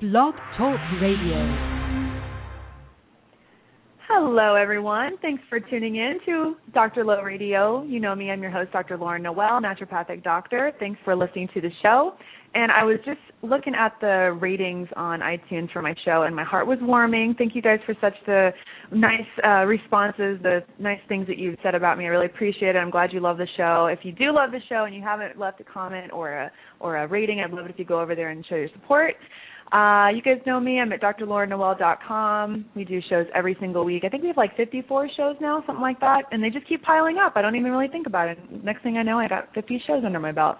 Blog Talk Radio. Hello, everyone. Thanks for tuning in to Dr. Low Radio. You know me, I'm your host, Dr. Lauren Noel, naturopathic doctor. Thanks for listening to the show. And I was just looking at the ratings on iTunes for my show, and my heart was warming. Thank you guys for such the nice uh, responses, the nice things that you've said about me. I really appreciate it. I'm glad you love the show. If you do love the show and you haven't left a comment or a or a rating, I'd love it if you go over there and show your support. Uh, you guys know me. I'm at drlaurennoel.com. We do shows every single week. I think we have like 54 shows now, something like that, and they just keep piling up. I don't even really think about it. Next thing I know, I got 50 shows under my belt.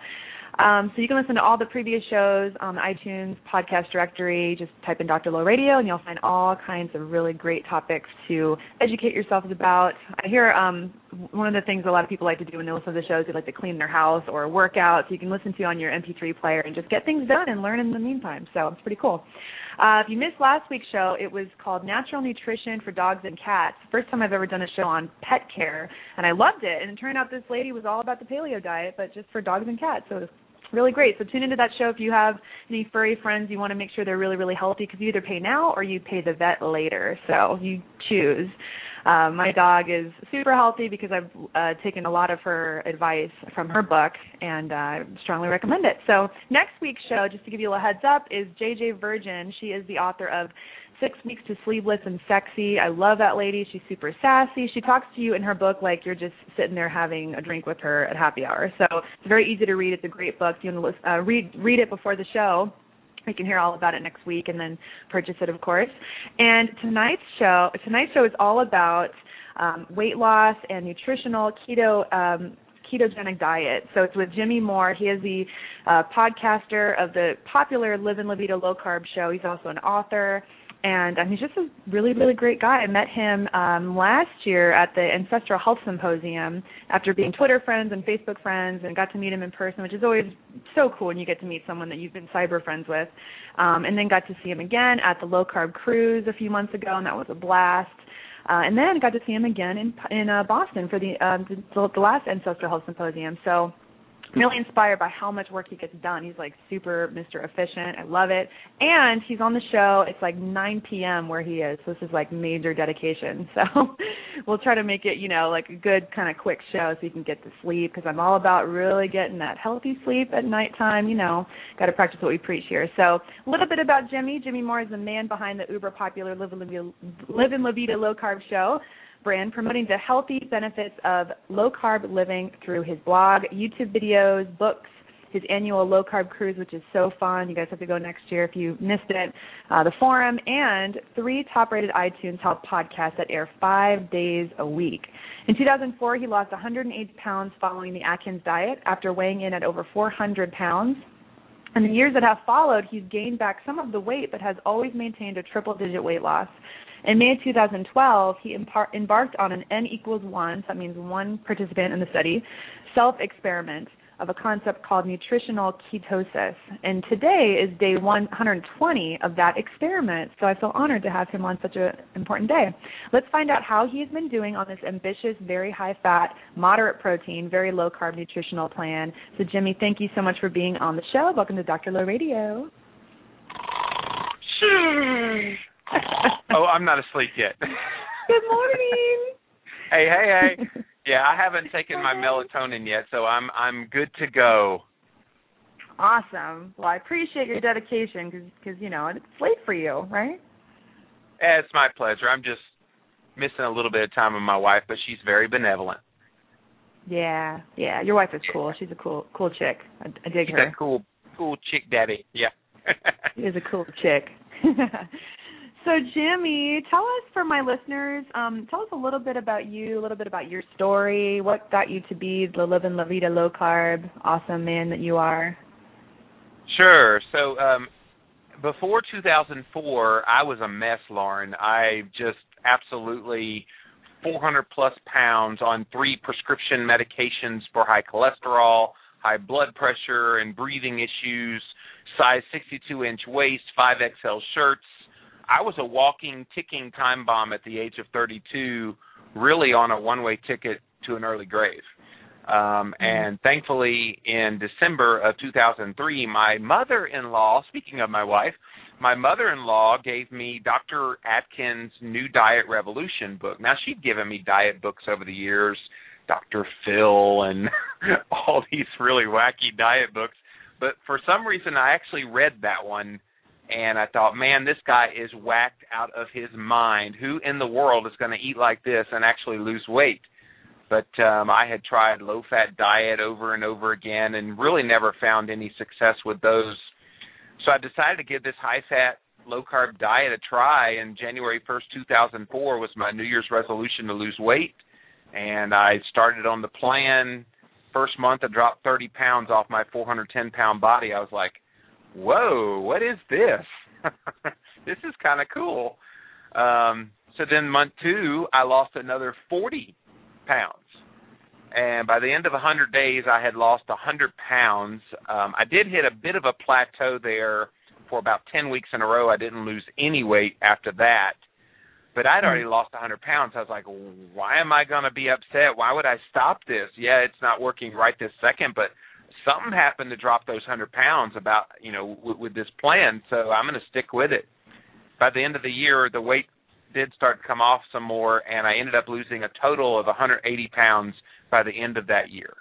Um, so you can listen to all the previous shows on iTunes podcast directory. Just type in Dr. Low Radio, and you'll find all kinds of really great topics to educate yourselves about. I hear um, one of the things a lot of people like to do when they listen to the shows, is they like to clean their house or work out. So you can listen to on your MP3 player and just get things done and learn in the meantime. So it's pretty cool. Uh, if you missed last week's show, it was called Natural Nutrition for Dogs and Cats. First time I've ever done a show on pet care, and I loved it. And it turned out this lady was all about the paleo diet, but just for dogs and cats. So it was really great. So tune into that show if you have any furry friends. You want to make sure they're really, really healthy because you either pay now or you pay the vet later. So you choose. Um, my dog is super healthy because I've uh, taken a lot of her advice from her book and uh, strongly recommend it. So next week's show, just to give you a heads up, is JJ Virgin. She is the author of Six Weeks to Sleeveless and Sexy. I love that lady. She's super sassy. She talks to you in her book like you're just sitting there having a drink with her at happy hour. So it's very easy to read. It's a great book. You to uh, read read it before the show. You can hear all about it next week and then purchase it, of course. And tonight's show tonight's show is all about um, weight loss and nutritional keto. Um, ketogenic diet. So it's with Jimmy Moore. He is the uh, podcaster of the popular Live and La Vida Low Carb show. He's also an author and um, he's just a really really great guy. I met him um, last year at the Ancestral Health Symposium after being Twitter friends and Facebook friends, and got to meet him in person, which is always so cool when you get to meet someone that you've been cyber friends with. Um, and then got to see him again at the Low Carb Cruise a few months ago, and that was a blast. Uh, and then got to see him again in in uh, Boston for the, uh, the the last Ancestral Health Symposium. So really inspired by how much work he gets done. He's like super Mr. Efficient. I love it. And he's on the show. It's like 9 p.m. where he is. So this is like major dedication. So we'll try to make it, you know, like a good kind of quick show so you can get to sleep because I'm all about really getting that healthy sleep at nighttime. You know, got to practice what we preach here. So a little bit about Jimmy. Jimmy Moore is the man behind the uber popular Live in La Vida Low Carb Show brand promoting the healthy benefits of low carb living through his blog, YouTube videos, books, his annual low carb cruise, which is so fun. You guys have to go next year if you missed it. Uh, the forum and three top rated iTunes health podcasts that air five days a week. In 2004, he lost 108 pounds following the Atkins diet after weighing in at over 400 pounds. In the years that have followed, he's gained back some of the weight but has always maintained a triple digit weight loss. In May 2012, he embarked on an N equals one, so that means one participant in the study, self experiment of a concept called nutritional ketosis. And today is day 120 of that experiment. So I feel honored to have him on such an important day. Let's find out how he's been doing on this ambitious, very high fat, moderate protein, very low carb nutritional plan. So, Jimmy, thank you so much for being on the show. Welcome to Dr. Low Radio. oh, I'm not asleep yet. Good morning. hey, hey, hey. Yeah, I haven't taken my melatonin yet, so I'm I'm good to go. Awesome. Well, I appreciate your dedication because because you know it's late for you, right? Yeah, it's my pleasure. I'm just missing a little bit of time with my wife, but she's very benevolent. Yeah, yeah. Your wife is cool. She's a cool cool chick. I, I dig she's her. a cool cool chick daddy. Yeah. she is a cool chick. So, Jimmy, tell us for my listeners, um, tell us a little bit about you, a little bit about your story. What got you to be the living La Vida low carb, awesome man that you are? Sure. So, um, before 2004, I was a mess, Lauren. I just absolutely 400 plus pounds on three prescription medications for high cholesterol, high blood pressure, and breathing issues. Size 62 inch waist, 5XL shirts. I was a walking, ticking time bomb at the age of 32, really on a one way ticket to an early grave. Um, Mm-hmm. and thankfully, in December of 2003, my mother in law, speaking of my wife, my mother in law gave me Dr. Atkins' New Diet Revolution book. Now, she'd given me diet books over the years, Dr. Phil, and all these really wacky diet books. But for some reason, I actually read that one and I thought, man, this guy is whacked out of his mind. Who in the world is going to eat like this and actually lose weight? But um, I had tried low fat diet over and over again and really never found any success with those. So I decided to give this high fat, low carb diet a try. And January 1st, 2004 was my New Year's resolution to lose weight. And I started on the plan. First month, I dropped 30 pounds off my 410 pound body. I was like, whoa, what is this? this is kind of cool. Um, so then month two, I lost another 40 pounds. And by the end of 100 days, I had lost 100 pounds. Um, I did hit a bit of a plateau there for about 10 weeks in a row. I didn't lose any weight after that. But I'd already lost 100 pounds. I was like, why am I going to be upset? Why would I stop this? Yeah, it's not working right this second, but something happened to drop those 100 pounds about, you know, with, with this plan. So I'm going to stick with it. By the end of the year, the weight did start to come off some more, and I ended up losing a total of 180 pounds by the end of that year.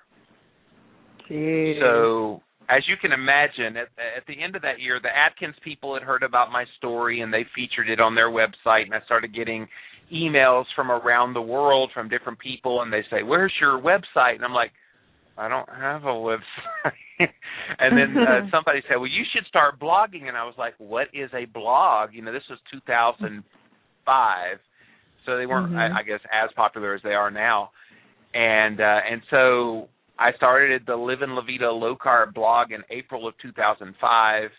Jeez. So, as you can imagine, at, at the end of that year, the Atkins people had heard about my story and they featured it on their website, and I started getting emails from around the world from different people, and they say, "Where's your website?" And I'm like, "I don't have a website." and then uh, somebody said, "Well, you should start blogging," and I was like, "What is a blog?" You know, this was 2005, so they weren't, Mhm. I, I guess, as popular as they are now and uh, and so I started the Live in La Vida low carb blog in April of 2005,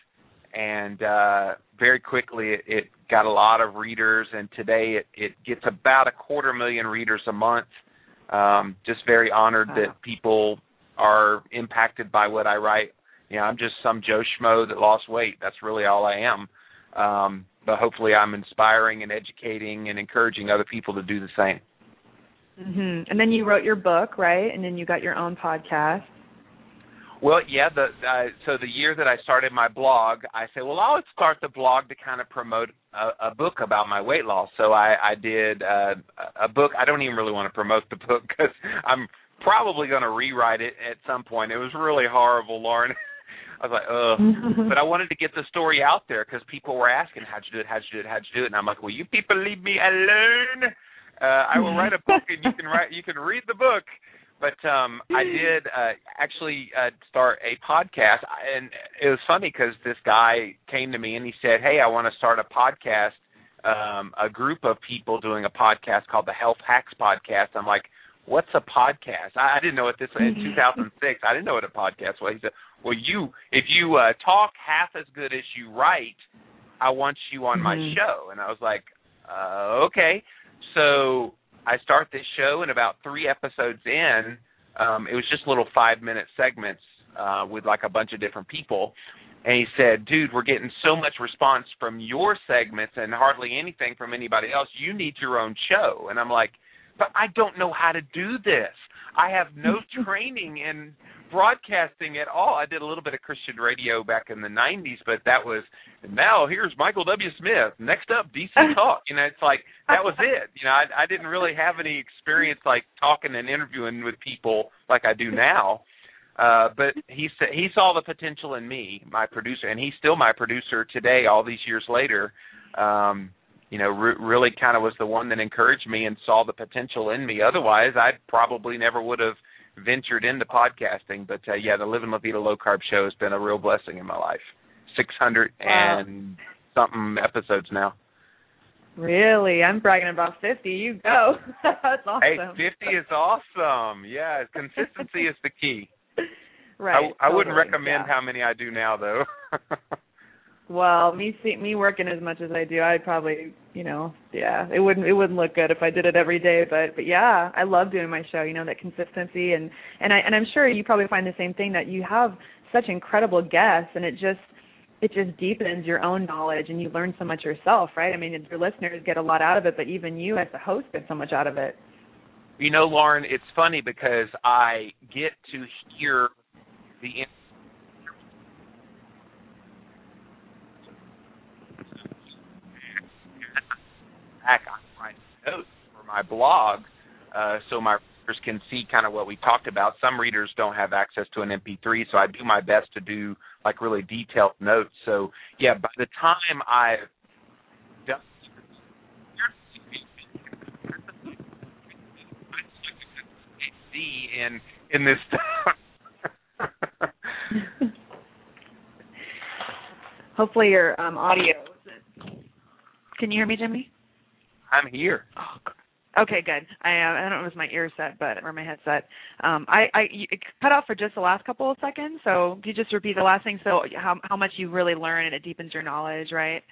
and uh, very quickly it, it got a lot of readers, and today it, it gets about a quarter million readers a month. Um, just very honored Wow. that people are impacted by what I write. You know, I'm just some Joe Schmo that lost weight. That's really all I am. Um, but hopefully, I'm inspiring and educating and encouraging other people to do the same. Mm-hmm. And then you wrote your book, right? And then you got your own podcast. Well, yeah. The uh, so the year that I started my blog, I said, well, I'll start the blog to kind of promote a, a book about my weight loss. So I, I did uh, a book. I don't even really want to promote the book because I'm probably going to rewrite it at some point. It was really horrible, Lauren. I was like, ugh. but I wanted to get the story out there because people were asking, how'd you do it? How'd you do it? How'd you do it? And I'm like, well, you people leave me alone. Uh, I will write a book and you can write, you can read the book but um I did uh actually uh start a podcast and it was funny cuz this guy came to me and he said, "Hey, I want to start a podcast um a group of people doing a podcast called the Health Hacks podcast." I'm like, "What's a podcast?" I, I didn't know what this was in 2006. I didn't know what a podcast was. He said, "Well, you if you uh talk half as good as you write, I want you on my Mhm. show." And I was like, uh, "Okay." So I start this show, and about three episodes in, um, it was just little five minute segments uh, with like a bunch of different people. And he said, "Dude, we're getting so much response from your segments and hardly anything from anybody else. You need your own show." And I'm like, "But I don't know how to do this. I have no training in broadcasting at all. I did a little bit of Christian radio back in the 90s, but that was now here's Michael W. Smith. Next up, DC Talk. You know, it's like that was it. You know, I, I didn't really have any experience like talking and interviewing with people like I do now. Uh, but he sa- he saw the potential in me, my producer, and he's still my producer today, all these years later. Um, you know, re- really kind of was the one that encouraged me and saw the potential in me. Otherwise, I probably never would have ventured into podcasting. But uh, yeah, the Living La Vida Low Carb Show has been a real blessing in my life. Six hundred and something episodes now. Really? I'm bragging about 50. You go. That's awesome. Hey, fifty is awesome. Yeah, consistency is the key. Right. I, I wouldn't recommend Yeah. how many I do now, though. Well, me see me working as much as I do, I'd probably, you know, yeah, it wouldn't it wouldn't look good if I did it every day, but but yeah, I love doing my show, you know, that consistency and and I and I'm sure you probably find the same thing that you have such incredible guests and it just it just deepens your own knowledge and you learn so much yourself, right? I mean, your listeners get a lot out of it, but even you as the host get so much out of it. You know, Lauren, it's funny because I get to hear the back on my notes for my blog, uh, so my readers can see kind of what we talked about. Some readers don't have access to an MP3, so I do my best to do like really detailed notes. So yeah, by the time I've done in in this Hopefully your um audio. Can you hear me, Jimmy? I'm here. Oh, okay, good. I uh, I don't know if it was my ear set, but or my headset. Um, I I cut off for just the last couple of seconds. So can you just repeat the last thing? So how how much you really learn and it deepens your knowledge, right?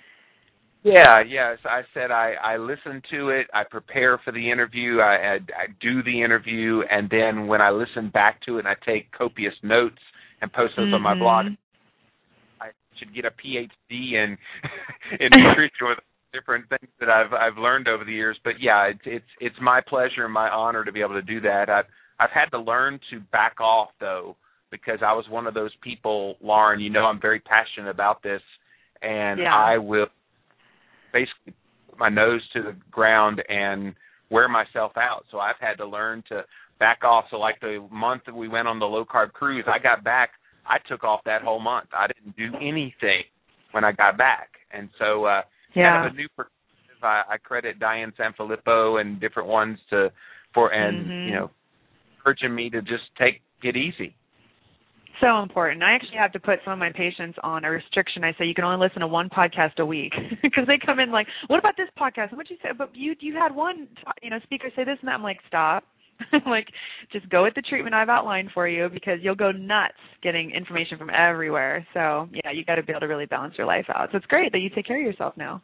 Yeah, yes. I said I I listen to it. I prepare for the interview. I, I I do the interview, and then when I listen back to it, I take copious notes and post those mm-hmm. on my blog. I should get a PhD in in nutrition with different things that I've I've learned over the years. But yeah, it's it's it's my pleasure and my honor to be able to do that. I've I've had to learn to back off though because I was one of those people, Lauren. You know, I'm very passionate about this, and yeah. I will basically put my nose to the ground and wear myself out. So I've had to learn to back off. So like the month that we went on the low carb cruise, I got back. I took off that whole month. I didn't do anything when I got back, and so uh, yeah. kind of a new perspective. I, I credit Diane Sanfilippo and different ones to for and mm-hmm. you know urging me to just take it easy. So important. I actually have to put some of my patients on a restriction. I say you can only listen to one podcast a week because they come in like, "What about this podcast? What you say? But you you had one, you know, speaker say this and that." I'm like, "Stop." like, just go with the treatment I've outlined for you because you'll go nuts getting information from everywhere. So yeah, you got to be able to really balance your life out. So it's great that you take care of yourself now.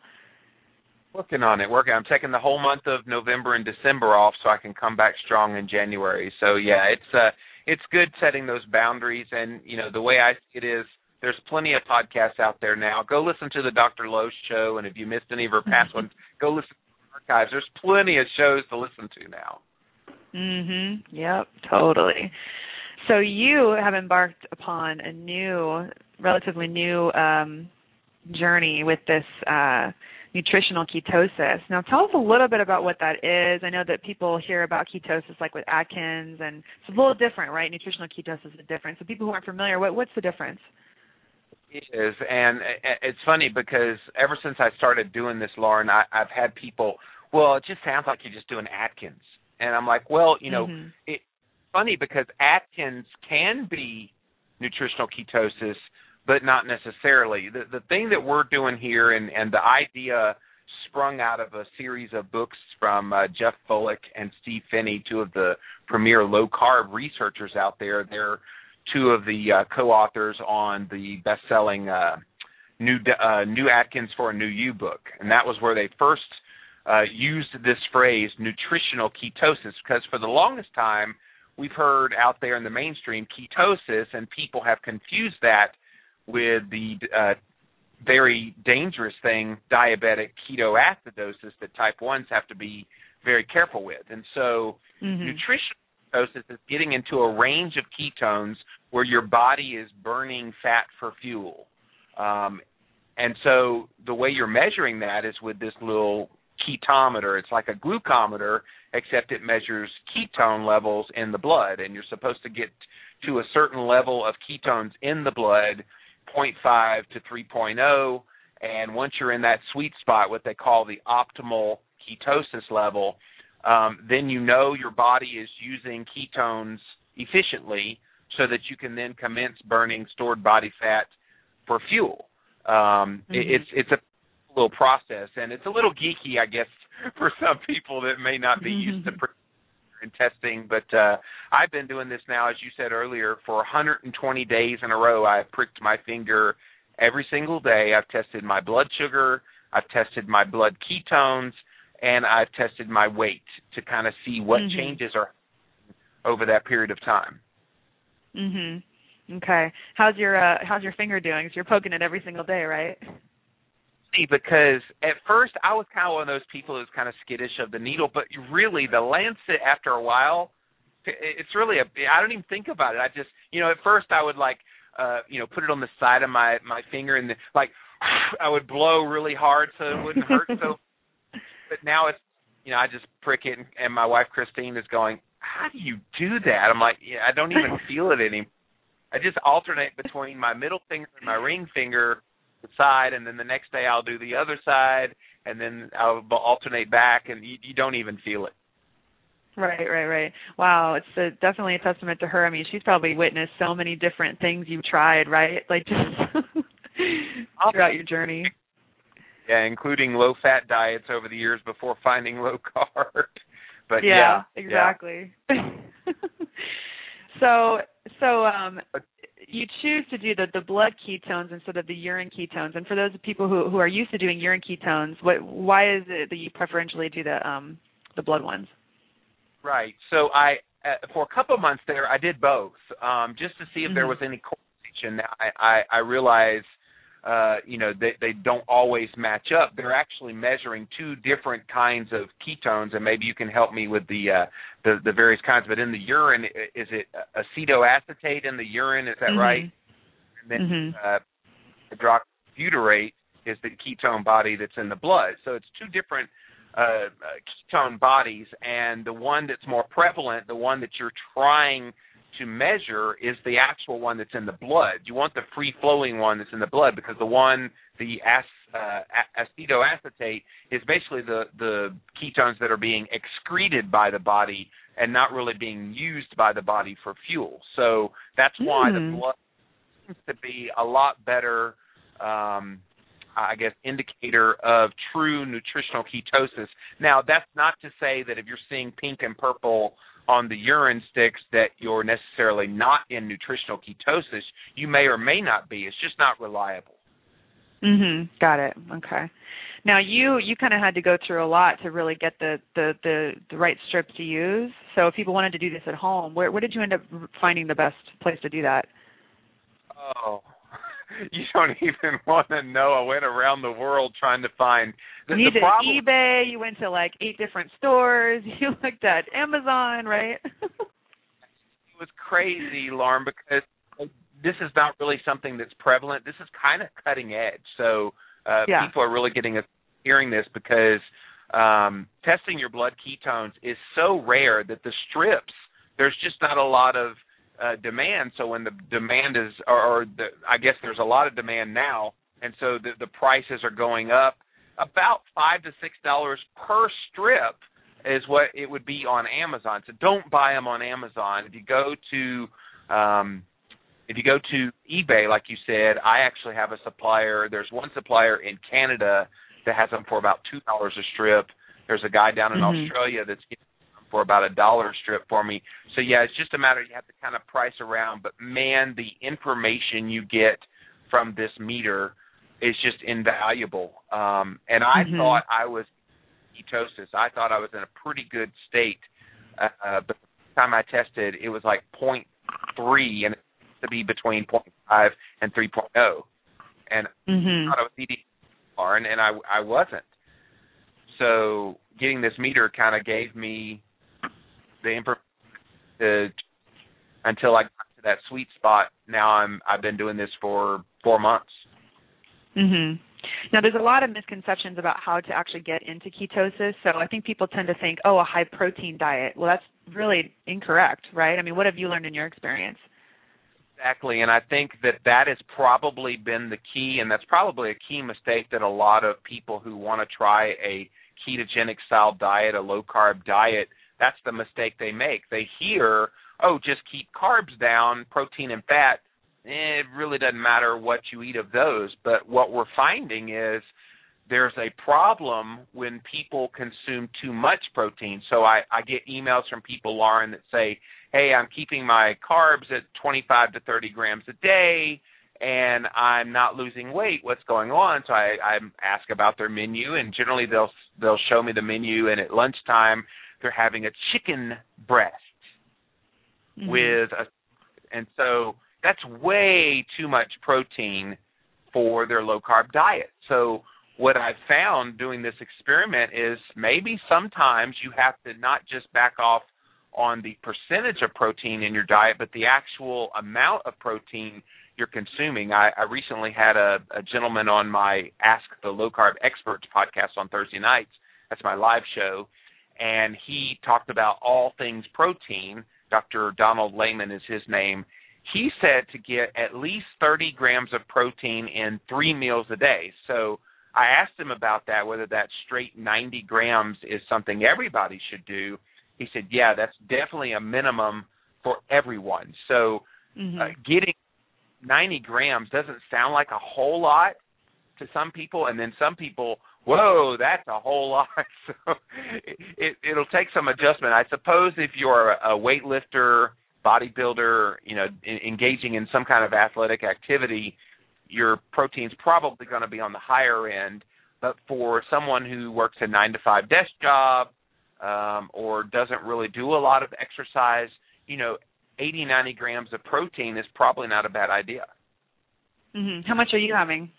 Working on it. Working. I'm taking the whole month of November and December off so I can come back strong in January. So yeah, it's uh it's good setting those boundaries and you know the way I it is there's plenty of podcasts out there now. Go listen to the Dr. Lowe show and if you missed any of her past ones, go listen to the archives. There's plenty of shows to listen to now. Mhm. Yep, totally. So you have embarked upon a new relatively new um journey with this uh nutritional ketosis. Now, tell us a little bit about what that is. I know that people hear about ketosis like with Atkins, and it's a little different, right? Nutritional ketosis is different. So, people who aren't familiar, what, what's the difference? It is, and it's funny because ever since I started doing this, Lauren, I, I've had people. Well, it just sounds like you're just doing Atkins, and I'm like, well, you know, mm-hmm. it's funny because Atkins can be nutritional ketosis but not necessarily. The the thing that we're doing here and and the idea sprung out of a series of books from uh, Jeff Volek and Steve Phinney, two of the premier low carb researchers out there. They're two of the uh, co-authors on the best-selling uh, new uh, New Atkins for a New You book, and that was where they first uh, used this phrase nutritional ketosis because for the longest time we've heard out there in the mainstream ketosis, and people have confused that with the uh, very dangerous thing, diabetic ketoacidosis, that type 1s have to be very careful with. And so, mm-hmm. nutrition ketosis is getting into a range of ketones where your body is burning fat for fuel. Um, and so, the way you're measuring that is with this little ketometer. It's like a glucometer, except it measures ketone levels in the blood. And you're supposed to get to a certain level of ketones in the blood 0.5 to 3.0, and once you're in that sweet spot, what they call the optimal ketosis level, um, then you know your body is using ketones efficiently, so that you can then commence burning stored body fat for fuel. Um, mm-hmm. It's it's a little process, and it's a little geeky, I guess, for some people that may not be used to and testing. But uh, I've been doing this now, as you said earlier, for 120 days in a row. I've pricked my finger every single day. I've tested my blood sugar, I've tested my blood ketones, and I've tested my weight to kind of see what Mhm. changes are over that period of time. Mhm. Okay. How's your uh how's your finger doing? So you're poking it every single day, right? See, because at first I was kind of one of those people who's kind of skittish of the needle, but really the Lancet after a while, it's really a I don't even think about it. I just you know at first I would like uh you know put it on the side of my my finger and like I would blow really hard so it wouldn't hurt so. But now it's you know I just prick it and, and my wife Christine is going, how do you do that? I'm like, yeah, I don't even feel it anymore. I just alternate between my middle finger and my ring finger the side and then the next day I'll do the other side and then I'll alternate back and you, you don't even feel it. Right, right, right. Wow, it's a, definitely a testament to her. I mean, she's probably witnessed so many different things you've tried, right? Like just throughout your journey. Yeah, including low fat diets over the years before finding low carb. But yeah, yeah exactly. so, so um you choose to do the the blood ketones instead of the urine ketones. And for those people who who are used to doing urine ketones, what why is it that you preferentially do the um the blood ones? Right. So I uh, for a couple of months there I did both um just to see if mm-hmm. there was any correlation. Now I I, I realize uh, you know, they, they don't always match up. They're actually measuring two different kinds of ketones, and maybe you can help me with the uh, the, the various kinds. But in the urine, is it acetoacetate in the urine? Is that mm-hmm. right? And then mm-hmm. uh, hydroxybutyrate is the ketone body that's in the blood. So it's two different uh, ketone bodies, and the one that's more prevalent, the one that you're trying to measure is the actual one that's in the blood. You want the free flowing one that's in the blood because the one, the ac- uh, acetoacetate, is basically the the ketones that are being excreted by the body and not really being used by the body for fuel. So that's why mm. the Hmm. blood seems to be a lot better. Um, I guess indicator of true nutritional ketosis. Now, that's not to say that if you're seeing pink and purple on the urine sticks that you're necessarily not in nutritional ketosis. You may or may not be. It's just not reliable. Mhm. Got it. Okay. Now you you kind of had to go through a lot to really get the, the the the right strips to use. So if people wanted to do this at home, where where did you end up finding the best place to do that? Oh, you don't even want to know. I went around the world trying to find. The, you did problem, eBay. You went to like eight different stores. You looked at Amazon, right? it was crazy, Lauren, because this is not really something that's prevalent. This is kind of cutting edge. So uh, yeah. people are really getting a, hearing this because um, testing your blood ketones is so rare that the strips there's just not a lot of uh, demand. So when the demand is, or, or the, I guess there's a lot of demand now, and so the, the prices are going up. About five to six dollars per strip is what it would be on Amazon. So don't buy them on Amazon. If you go to um, if you go to eBay, like you said, I actually have a supplier. There's one supplier in Canada that has them for about two dollars a strip. There's a guy down in Mhm. Australia that's getting for about a dollar a strip for me. So yeah, it's just a matter you have to kind of price around. But man, the information you get from this meter is just invaluable. Um, and I Mhm. thought I was ketosis. I thought I was in a pretty good state. Uh, uh, but the time I tested, it was like point three, and it to be between point five and three point oh. And Mhm. I thought I was eating barn, and I I wasn't. So getting this meter kind of gave me the information until I got to that sweet spot. Now I'm I've been doing this for four months. Mhm. Now there's a lot of misconceptions about how to actually get into ketosis. So I think people tend to think, "Oh, a high protein diet." Well, that's really incorrect, right? I mean, what have you learned in your experience? Exactly, and I think that that has probably been the key, and that's probably a key mistake that a lot of people who want to try a ketogenic style diet, a low carb diet, that's the mistake they make. They hear, oh, just keep carbs down, protein and fat. Eh, it really doesn't matter what you eat of those. But what we're finding is there's a problem when people consume too much protein. So I, I get emails from people, Lauren, that say, hey, I'm keeping my carbs at 25 to 30 grams a day, and I'm not losing weight. What's going on? So I, I ask about their menu, and generally they'll they'll show me the menu, and at lunchtime they're having a chicken breast Mhm. with a, and so that's way too much protein for their low carb diet. So what I've found doing this experiment is maybe sometimes you have to not just back off on the percentage of protein in your diet, but the actual amount of protein you're consuming. I, I recently had a, a gentleman on my Ask the Low Carb Experts podcast on Thursday nights. That's my live show. And he talked about all things protein. Dr. Donald Layman is his name. He said to get at least 30 grams of protein in three meals a day. So I asked him about that, whether that straight 90 grams is something everybody should do. He said, yeah, that's definitely a minimum for everyone. So Mhm. uh, getting 90 grams doesn't sound like a whole lot to some people, and then some people, whoa, that's a whole lot. So it, it, it'll take some adjustment. I suppose if you're a weightlifter, bodybuilder, you know, in, engaging in some kind of athletic activity, your protein's probably going to be on the higher end. But for someone who works a nine to five desk job um, or doesn't really do a lot of exercise, you know, 80, 90 grams of protein is probably not a bad idea. Mhm. How much are you having?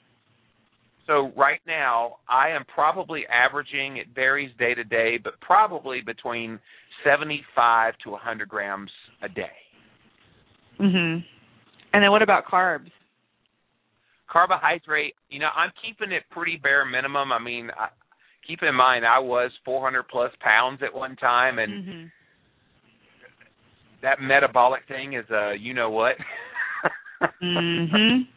So right now, I am probably averaging, it varies day to day, but probably between 75 to 100 grams a day. Mhm. And then what about carbs? Carbohydrate, you know, I'm keeping it pretty bare minimum. I mean, I, keep in mind, I was 400 plus pounds at one time, and Mhm. that metabolic thing is a you know what. Mhm.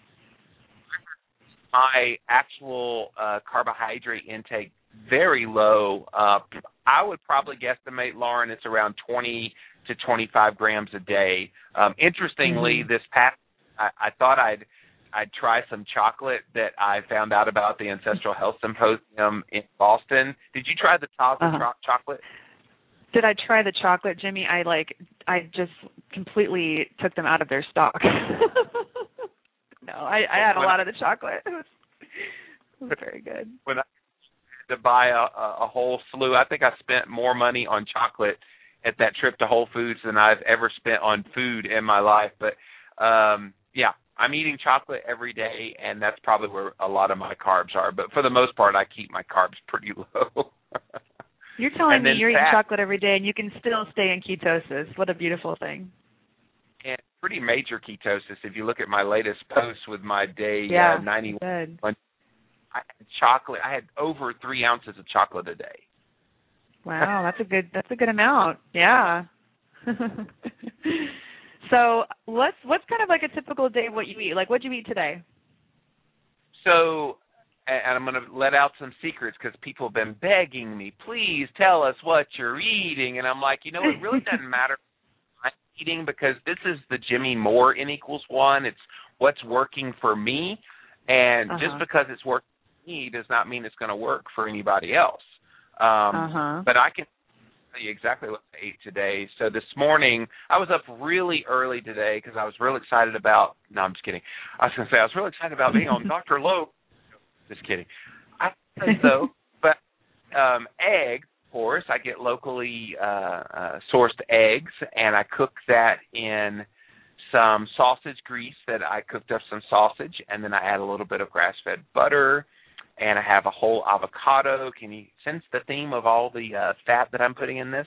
My actual uh, carbohydrate intake very low. Uh, I would probably guesstimate, Lauren, it's around 20 to 25 grams a day. Um, interestingly, Mhm. this past, I, I thought I'd I'd try some chocolate that I found out about the Ancestral Health Symposium in Boston. Did you try the Taza Uh-huh. cho- chocolate? Did I try the chocolate, Jimmy? I like I just completely took them out of their stock. no, I I had a lot of the chocolate. It was, it was very good. when I had to buy a, a a whole slew. I think I spent more money on chocolate at that trip to Whole Foods than I've ever spent on food in my life. But um yeah, I'm eating chocolate every day and that's probably where a lot of my carbs are. But for the most part I keep my carbs pretty low. You're telling me you're eating chocolate every day and you can still stay in ketosis. What a beautiful thing. And pretty major ketosis if you look at my latest post with my day Yeah. uh, 91 Good. I had chocolate. I had over 3 ounces of chocolate a day. Wow, that's a good that's a good amount. Yeah. so what's what's kind of like a typical day of what you eat? Like what'd you eat today? So, and I'm going to let out some secrets because people have been begging me, please tell us what you're eating. And I'm like, you know, it really doesn't matter eating because this is the Jimmy Moore N equals one. It's what's working for me. And Uh-huh. just because it's working for me does not mean it's going to work for anybody else. Um, uh-huh. but I can tell you exactly what I ate today. So this morning, I was up really early today because I was real excited about. No, I'm just kidding. I was going to say I was real excited about being on Dr. Lowe. Just kidding. I think so, but um eggs, course, I get locally uh, uh sourced eggs, and I cook that in some sausage grease that I cooked up some sausage, and then I add a little bit of grass-fed butter and I have a whole avocado. Can you sense the theme of all the uh, fat that I'm putting in this?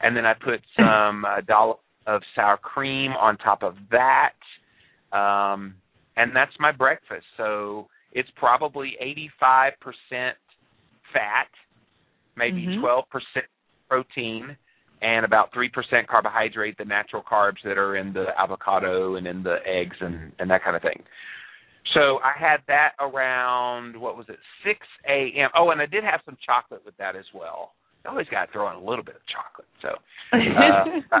And then I put some uh, dollop of sour cream on top of that, um, and that's my breakfast. So it's probably 85% fat, maybe Mhm. 12% protein, and about 3% carbohydrate, the natural carbs that are in the avocado and in the eggs and, and that kind of thing. So I had that around what was it, six a.m. Oh, and I did have some chocolate with that as well. I always got to throw in a little bit of chocolate. So uh,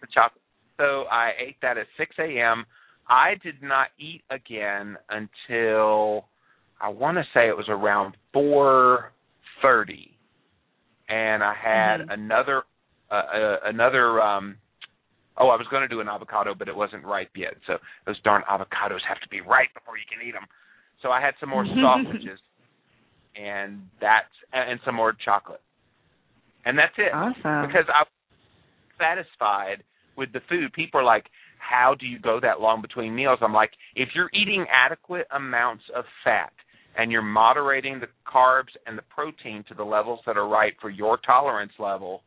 the chocolate. So I ate that at six a.m. I did not eat again until I want to say it was around four thirty, and I had Mhm. another uh, uh, another um Oh, I was going to do an avocado, but it wasn't ripe yet. So those darn avocados have to be ripe before you can eat them. So I had some more sausages, and that's and some more chocolate, and that's it. Awesome. Because I'm satisfied with the food. People are like, "How do you go that long between meals?" I'm like, if you're eating adequate amounts of fat and you're moderating the carbs and the protein to the levels that are right for your tolerance level,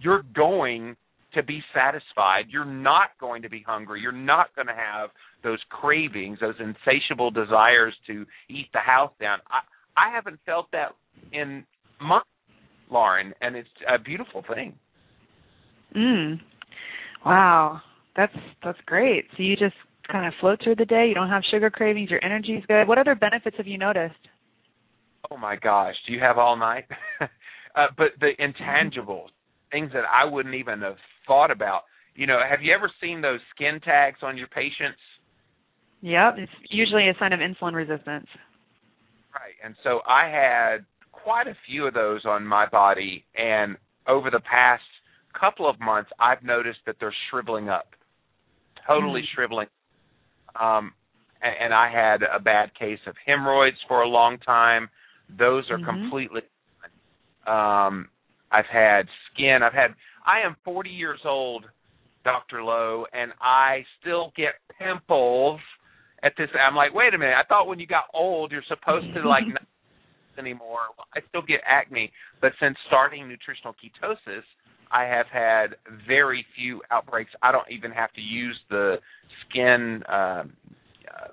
you're going to be satisfied. You're not going to be hungry. You're not going to have those cravings, those insatiable desires to eat the house down. I I haven't felt that in months, Lauren, and it's a beautiful thing. Mm. Wow. That's that's great. So you just kind of float through the day. You don't have sugar cravings. Your energy's good. What other benefits have you noticed? Oh my gosh, do you have all night? uh, but the intangibles, things that I wouldn't even have thought about. You know, have you ever seen those skin tags on your patients? Yep, it's usually a sign of insulin resistance. Right. And so I had quite a few of those on my body and over the past couple of months I've noticed that they're shriveling up. Totally Mm. shriveling. Um and, and I had a bad case of hemorrhoids for a long time. Those are Mhm. completely um I've had skin. I've had I am 40 years old, Dr. Lowe, and I still get pimples at this I'm like, "Wait a minute. I thought when you got old you're supposed to like not anymore. I still get acne, but since starting nutritional ketosis, I have had very few outbreaks. I don't even have to use the skin um, uh,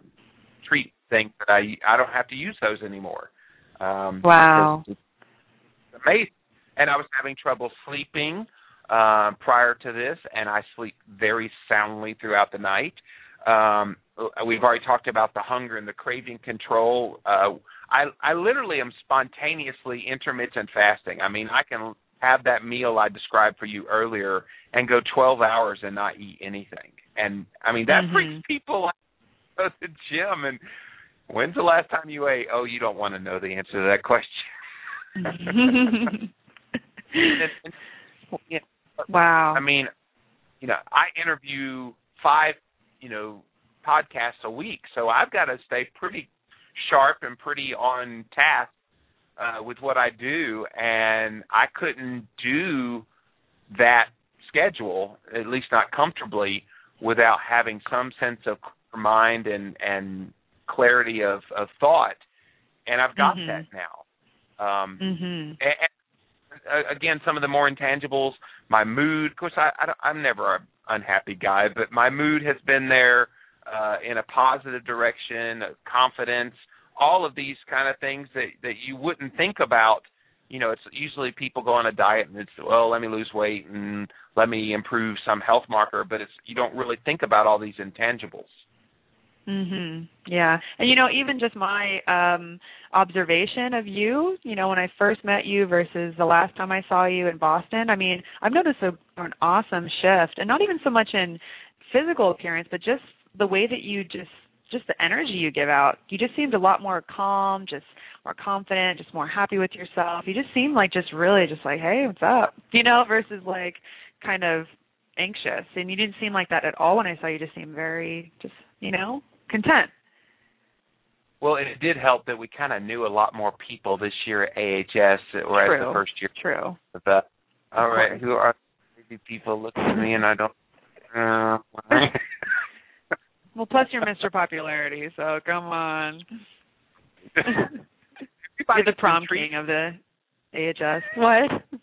treat thing that I I don't have to use those anymore. Um, Wow. It's amazing. And I was having trouble sleeping um, prior to this, and I sleep very soundly throughout the night. Um, we've already talked about the hunger and the craving control. Uh, I I literally am spontaneously intermittent fasting. I mean, I can have that meal I described for you earlier and go 12 hours and not eat anything. And I mean, that Mhm. freaks people out to the gym. And when's the last time you ate? Oh, you don't want to know the answer to that question. And- and- yeah, wow. I mean, you know, I interview five, you know, podcasts a week, so I've got to stay pretty sharp and pretty on task uh, with what I do, and I couldn't do that schedule, at least not comfortably, without having some sense of mind and and clarity of of thought, and I've got Mhm. that now. Um, mhm. and, and, again, some of the more intangibles, my mood. Of course, I, I I'm never an unhappy guy, but my mood has been there uh, in a positive direction, uh, confidence, all of these kind of things that that you wouldn't think about. You know, it's usually people go on a diet and it's well, let me lose weight and let me improve some health marker, but it's you don't really think about all these intangibles. Mhm. Yeah. And you know, even just my um observation of you, you know, when I first met you versus the last time I saw you in Boston, I mean, I've noticed a, an awesome shift and not even so much in physical appearance, but just the way that you just just the energy you give out. You just seemed a lot more calm, just more confident, just more happy with yourself. You just seemed like just really just like, "Hey, what's up?" You know, versus like kind of anxious. And you didn't seem like that at all when I saw you. Just seemed very just, you know, content. Well, it did help that we kind of knew a lot more people this year at AHS, whereas True. the first year True. the all right, who are crazy people looking at me and I don't uh, Well, plus you're Mr. Popularity, so come on. You're the prom intrigued, king of the AHS. What?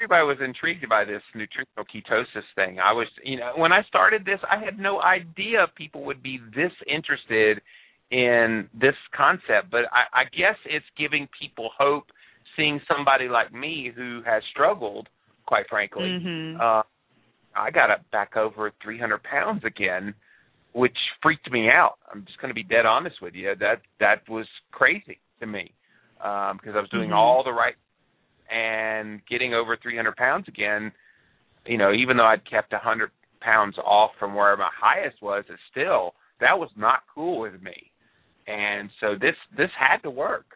everybody was intrigued by this nutritional ketosis thing. I was, you know, when I started this, I had no idea people would be this interested in this concept. But I, I guess it's giving people hope, seeing somebody like me who has struggled, quite frankly. Mhm. Uh, I got up back over 300 pounds again, which freaked me out. I'm just going to be dead honest with you. That that was crazy to me um, because I was doing Mhm. all the right and getting over 300 pounds again. You know, even though I'd kept 100 pounds off from where my highest was, it still that was not cool with me. And so this this had to work.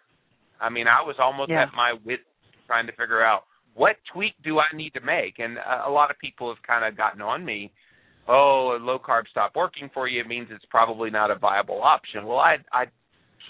I mean, I was almost Yeah. at my wit trying to figure out what tweak do I need to make? And uh, a lot of people have kind of gotten on me oh, low carb stopped working for you, it means it's probably not a viable option. Well, I I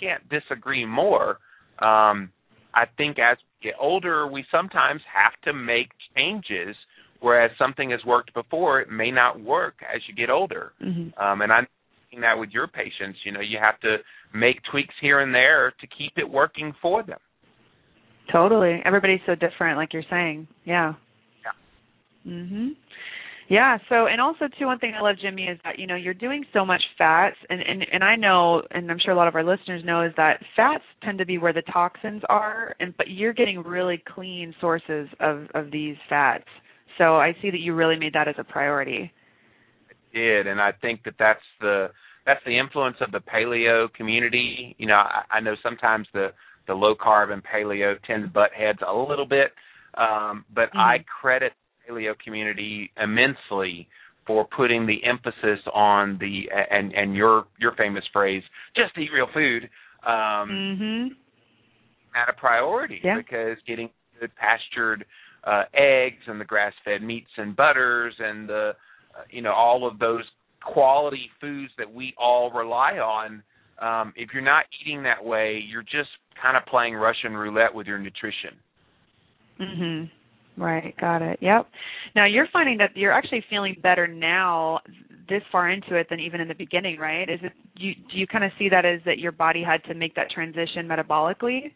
can't disagree more. Um, I think as we get older, we sometimes have to make changes. Whereas something has worked before, it may not work as you get older. Mm-hmm. Um, and I'm seeing that with your patients. You know, you have to make tweaks here and there to keep it working for them. Totally. Everybody's so different, like you're saying. Yeah. Yeah. Mhm. Yeah. So, and also too, one thing I love, Jimmy, is that you know you're doing so much fats, and and and I know, and I'm sure a lot of our listeners know, is that fats tend to be where the toxins are, and but you're getting really clean sources of of these fats. So I see that you really made that as a priority. did, and I think that that's the that's the influence of the paleo community. You know, I, I know sometimes the the low carb and paleo tend to butt heads a little bit, um, but Mm-hmm. I credit paleo community immensely for putting the emphasis on the and and your your famous phrase, just eat real food, um, Mhm. at a priority Yeah. because getting good pastured uh, eggs and the grass-fed meats and butters and the uh, you know all of those quality foods that we all rely on. Um, if you're not eating that way, you're just kind of playing Russian roulette with your nutrition. Mhm. Right, got it. Yep. Now you're finding that you're actually feeling better now this far into it than even in the beginning, right? Is it you do you kind of see that as that your body had to make that transition metabolically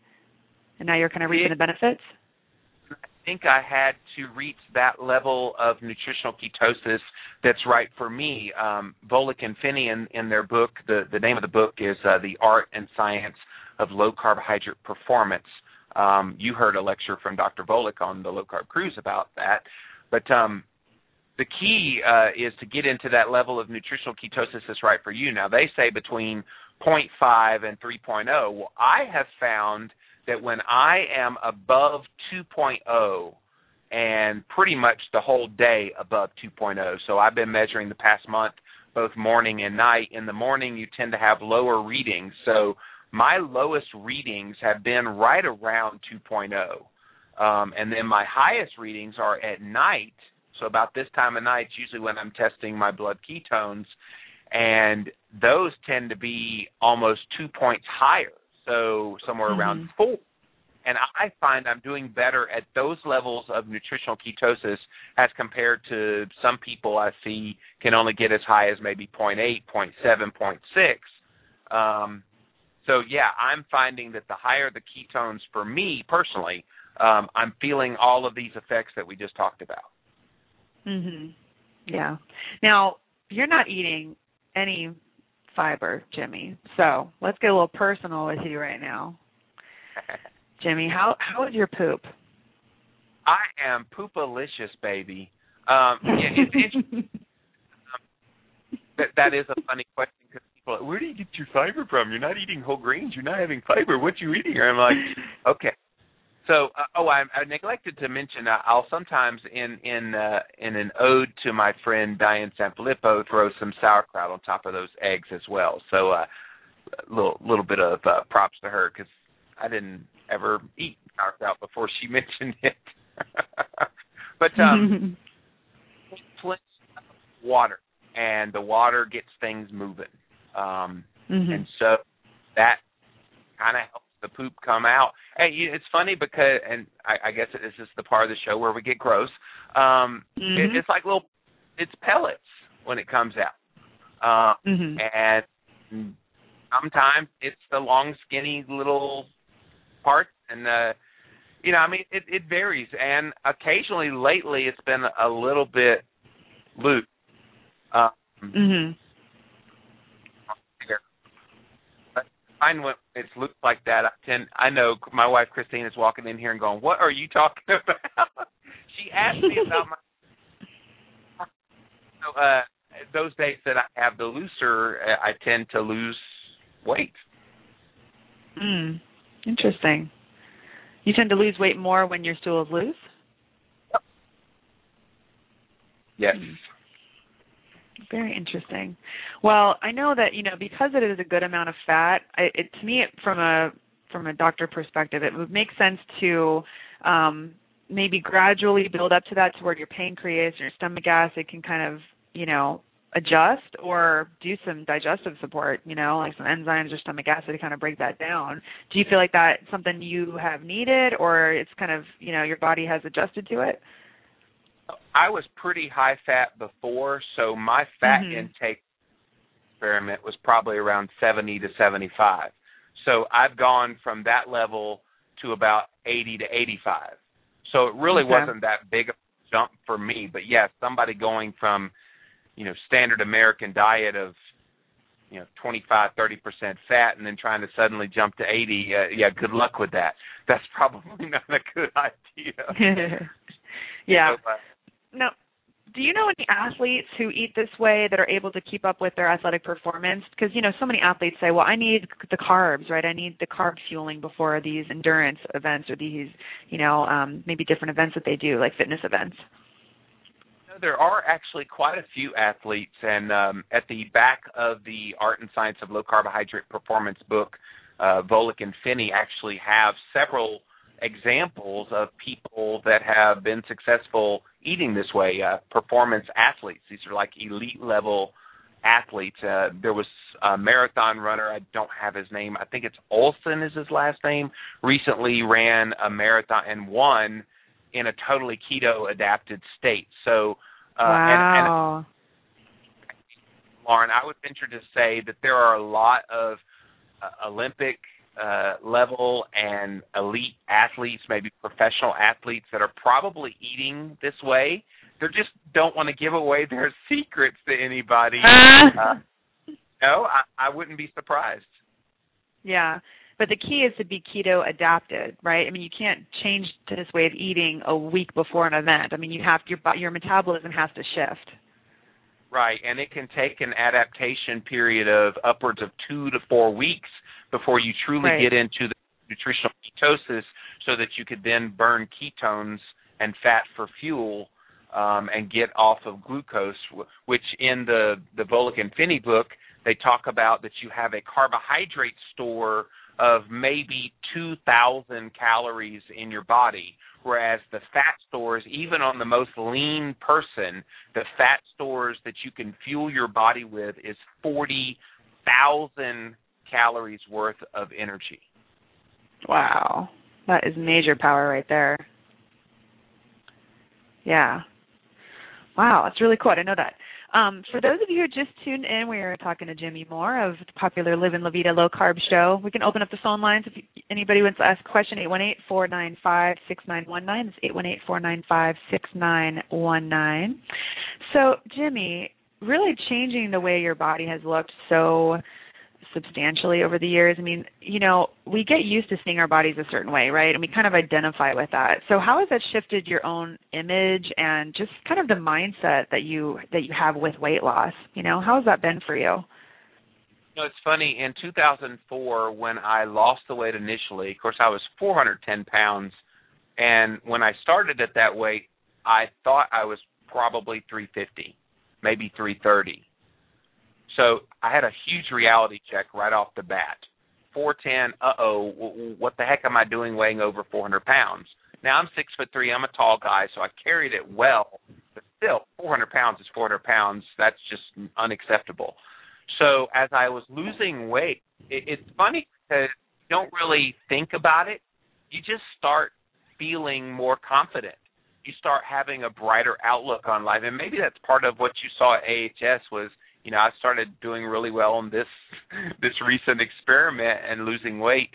and now you're kind of reaping the benefits? I think I had to reach that level of nutritional ketosis that's right for me. Um, Volek and Phinney in, in their book, the, the name of the book is uh, The Art and Science of Low Carbohydrate Performance. Um, you heard a lecture from Dr. Volek on the low carb cruise about that. But um, the key uh, is to get into that level of nutritional ketosis that's right for you. Now, they say between 0.5 and 3.0. Well, I have found that when I am above 2.0 and pretty much the whole day above 2.0, so I've been measuring the past month both morning and night. In the morning, you tend to have lower readings. So my lowest readings have been right around 2.0. Um, and then my highest readings are at night. So about this time of night, it's usually when I'm testing my blood ketones, and those tend to be almost two points higher. So somewhere around Mhm. four. And I find I'm doing better at those levels of nutritional ketosis as compared to some people I see can only get as high as maybe 0.8, 0.7, 0.6. Um, so yeah, I'm finding that the higher the ketones for me personally, um, I'm feeling all of these effects that we just talked about. Mhm. Yeah. Now, you're not eating any fiber, Jimmy. So, let's get a little personal with you right now. Jimmy, how how is your poop? I am poopalicious, baby. Um, yeah, it's, it's, that, that is a funny question because like, where do you get your fiber from? You're not eating whole grains. You're not having fiber. What you eating? And I'm like, okay. So, uh, oh, I, I neglected to mention. Uh, I'll sometimes in in uh, in an ode to my friend Diane Sanfilippo throw some sauerkraut on top of those eggs as well. So, uh, little little bit of uh, props to her because I didn't ever eat sauerkraut before she mentioned it. but um, water, and the water gets things moving. Um, Mhm. and so that kind of helps the poop come out. Hey, it's funny because, and I, I guess this is the part of the show where we get gross. Um, it, Mhm. it's like little, it's pellets when it comes out, uh, Mhm. and sometimes it's the long, skinny little parts, and uh, you know, I mean, it, it varies. And occasionally, lately, it's been a little bit loose. Um, Mhm. Find when it's looked like that, I tend I know my wife Christine is walking in here and going, "What are you talking about?" she asked me about my so, uh those days that I have the looser, uh, I tend to lose weight. Mm. Interesting. You tend to lose weight more when your stool is loose? Yes. Very interesting. Well, I know that you know because it is a good amount of fat. I, it to me, it, from a from a doctor perspective, it would make sense to um, maybe gradually build up to that to where your pancreas your stomach acid can kind of you know adjust or do some digestive support, you know, like some enzymes or stomach acid to kind of break that down. Do you feel like that's something you have needed or it's kind of, you know, your body has adjusted to it? I was pretty high fat before, so my fat Mhm. intake experiment was probably around 70 to 75. So I've gone from that level to about 80 to 85. So it really Okay. wasn't that big of a jump for me, but yes, somebody going from, you know, standard American diet of you know 25 30% fat and then trying to suddenly jump to 80 uh, yeah good luck with that that's probably not a good idea yeah. So, uh, Now, do you know any athletes who eat this way that are able to keep up with their athletic performance? Because you know, so many athletes say, "Well, I need the carbs, right? I need the carb fueling before these endurance events or these, you know, um, maybe different events that they do, like fitness events." there are actually quite a few athletes, and um, at the back of the Art and Science of Low Carbohydrate Performance book, uh, and Phinney actually have several examples of people that have been successful eating this way. Uh, performance athletes; these are like elite level athletes. Uh, there was a marathon runner. I don't have his name. I think it's Olson is his last name. Recently ran a marathon and won in a totally keto adapted state. So, uh, and, and wow. Lauren, I would venture to say that there are a lot of uh, Olympic uh, level and elite athletes, maybe professional athletes, that are probably eating this way. They just don't want to give away their secrets to anybody. Uh, no, I, I wouldn't be surprised. yeah. But the key is to be keto adapted, right? I mean, you can't change to this way of eating a week before an event. I mean, you have your your metabolism has to shift. Right, and it can take an adaptation period of upwards of two to four weeks before you truly Right. get into the nutritional ketosis, so that you could then burn ketones and fat for fuel um, and get off of glucose. Which in the the Volek and Phinney book they talk about that you have a carbohydrate store of maybe 2,000 calories in your body, whereas the fat stores, even on the most lean person, the fat stores that you can fuel your body with is 40,000 calories worth of energy. Wow. That is major power right there. Yeah. Wow, that's really cool. I didn't know that. Um, for those of you who just tuned in, we are talking to Jimmy Moore of the popular Livin' La Vida Low Carb Show. We can open up the phone lines if anybody wants to ask a question. Eight one eight four nine five six nine one nine. It's eight one eight four nine five six nine one nine. So, Jimmy, really changing the way your body has looked so substantially over the years. I mean, you know, we get used to seeing our bodies a certain way, right? And we kind of identify with that. So how has that shifted your own image and just kind of the mindset that you that you have with weight loss? You know, how has that been for you? You know, it's funny. In 2004, when I lost the weight initially, of course, I was 410 pounds, and when I started at that weight, I thought I was probably 350, maybe 330. So I had a huge reality check right off the bat. 410. Uh oh, what the heck am I doing weighing over 400 pounds? Now I'm six foot three. I'm a tall guy, so I carried it well. But still, 400 pounds is 400 pounds. That's just unacceptable. So as I was losing weight, it, it's funny because you don't really think about it. You just start feeling more confident. You start having a brighter outlook on life, and maybe that's part of what you saw at AHS was you know, I started doing really well in this this recent experiment and losing weight,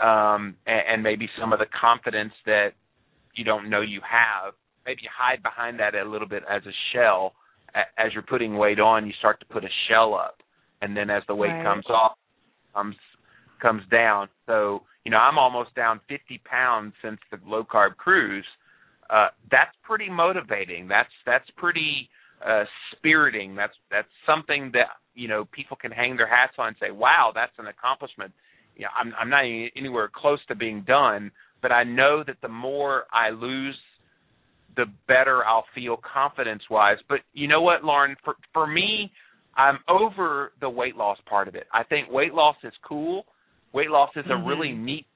um, and, and maybe some of the confidence that you don't know you have. Maybe you hide behind that a little bit as a shell. As you're putting weight on, you start to put a shell up, and then as the weight Right. comes off, comes comes down. So you know, I'm almost down 50 pounds since the low carb cruise. Uh, that's pretty motivating. That's that's pretty uh, spiriting. That's that's something that you know people can hang their hats on and say, "Wow, that's an accomplishment." You know, I'm I'm not any- anywhere close to being done, but I know that the more I lose, the better I'll feel confidence-wise. But you know what, Lauren? For for me, I'm over the weight loss part of it. I think weight loss is cool. Weight loss is Mhm. a really neat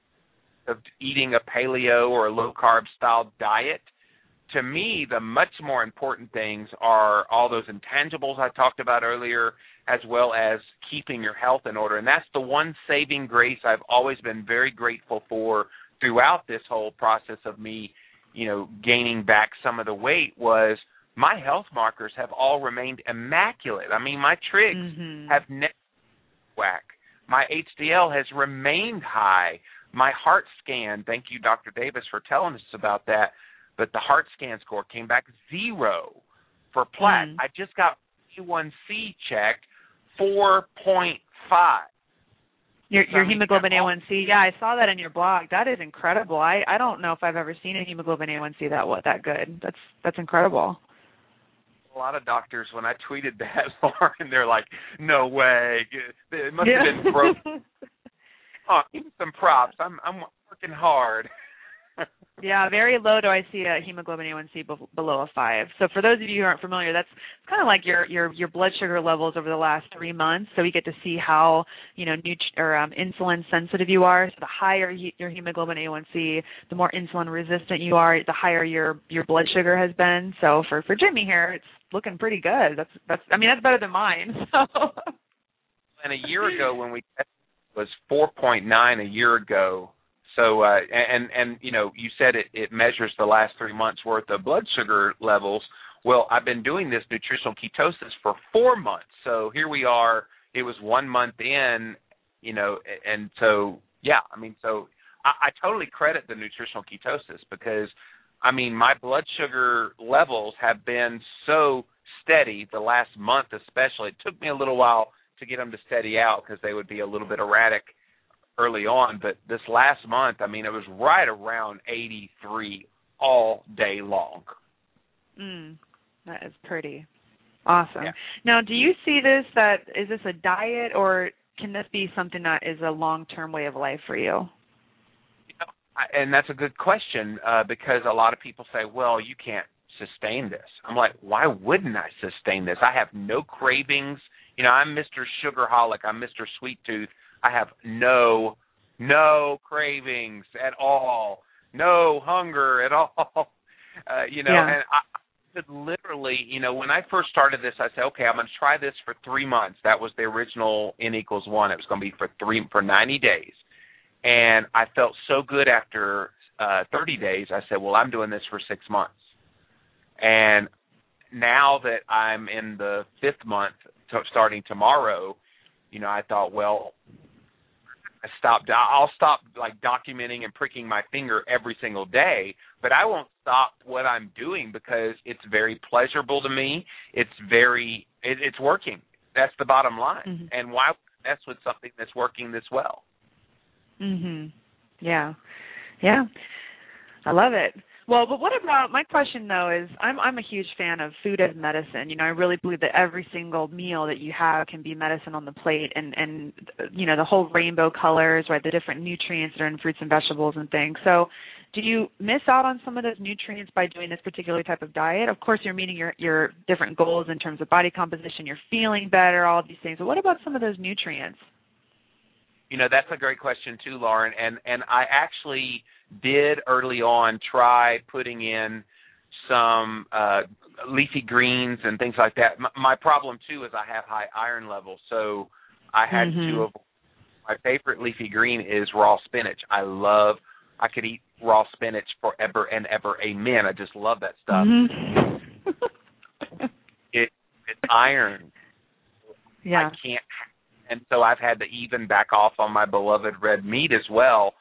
of eating a paleo or a low carb style diet to me, the much more important things are all those intangibles I talked about earlier, as well as keeping your health in order. And that's the one saving grace I've always been very grateful for throughout this whole process of me, you know, gaining back some of the weight was my health markers have all remained immaculate. I mean, my trigs Mm-hmm. have never whack. My HDL has remained high. My heart scan, thank you, Dr. Davis, for telling us about that. But the heart scan score came back zero for plaque. Mm. I just got A1C checked, 4.5. Your your hemoglobin all- A1C, yeah, I saw that in your blog. That is incredible. I I don't know if I've ever seen a hemoglobin A1C that what that good. That's that's incredible. A lot of doctors, when I tweeted that, Lauren, they're like, "No way! It must have been broken." Oh, give me some props. I'm I'm working hard. Yeah, very low do I see a hemoglobin A1C be- below a five. So for those of you who aren't familiar, that's kind of like your your your blood sugar levels over the last three months. So we get to see how you know nut- or um, insulin sensitive you are. So the higher he- your hemoglobin A1C, the more insulin resistant you are, the higher your your blood sugar has been. So for for Jimmy here, it's looking pretty good. That's that's I mean that's better than mine. So. and a year ago when we was 4.9 a year ago. So uh and and you know you said it it measures the last 3 months worth of blood sugar levels. Well, I've been doing this nutritional ketosis for 4 months. So here we are. It was 1 month in, you know, and so yeah, I mean so I, I totally credit the nutritional ketosis because I mean my blood sugar levels have been so steady the last month especially. It took me a little while to get them to steady out because they would be a little bit erratic early on. But this last month, I mean, it was right around 83 all day long. Mm, that is pretty awesome. Yeah. Now, do you see this that is this a diet or can this be something that is a long-term way of life for you? I- And that's a good question uh, because a lot of people say, "Well, you can't sustain this." I'm like, "Why wouldn't I sustain this? I have no cravings. You know, I'm Mr. Sugarholic. I'm Mr. Sweet Tooth. I have no no cravings at all, no hunger at all. Uh, you know, Yeah. and I could literally, you know, when I first started this, I said, okay, I'm going to try this for three months. That was the original N equals one. It was going to be for three for 90 days, and I felt so good after uh 30 days. I said, well, I'm doing this for six months, and now that I'm in the fifth month, t- starting tomorrow, you know, I thought, well, I stopped. I'll stop like documenting and pricking my finger every single day, but I won't stop what I'm doing because it's very pleasurable to me. It's very, it, it's working. That's the bottom line. Mhm. And why mess with something that's working this well? Mhm. Yeah. Yeah. I love it. Well, but what about my question though is I'm I'm a huge fan of food as medicine. You know, I really believe that every single meal that you have can be medicine on the plate and and you know, the whole rainbow colors, right, the different nutrients that are in fruits and vegetables and things. So, do you miss out on some of those nutrients by doing this particular type of diet? Of course, you're meeting your your different goals in terms of body composition, you're feeling better, all these things. But what about some of those nutrients? You know, that's a great question too, Lauren. And and I actually did early on try putting in some uh leafy greens and things like that. My, my problem too is I have high iron levels, so I had Mhm. to avoid. My favorite leafy green is raw spinach. I love. I could eat raw spinach forever and ever. Amen. I just love that stuff. Mhm. It it's iron. yeah. I can't, and so I've had to even back off on my beloved red meat as well.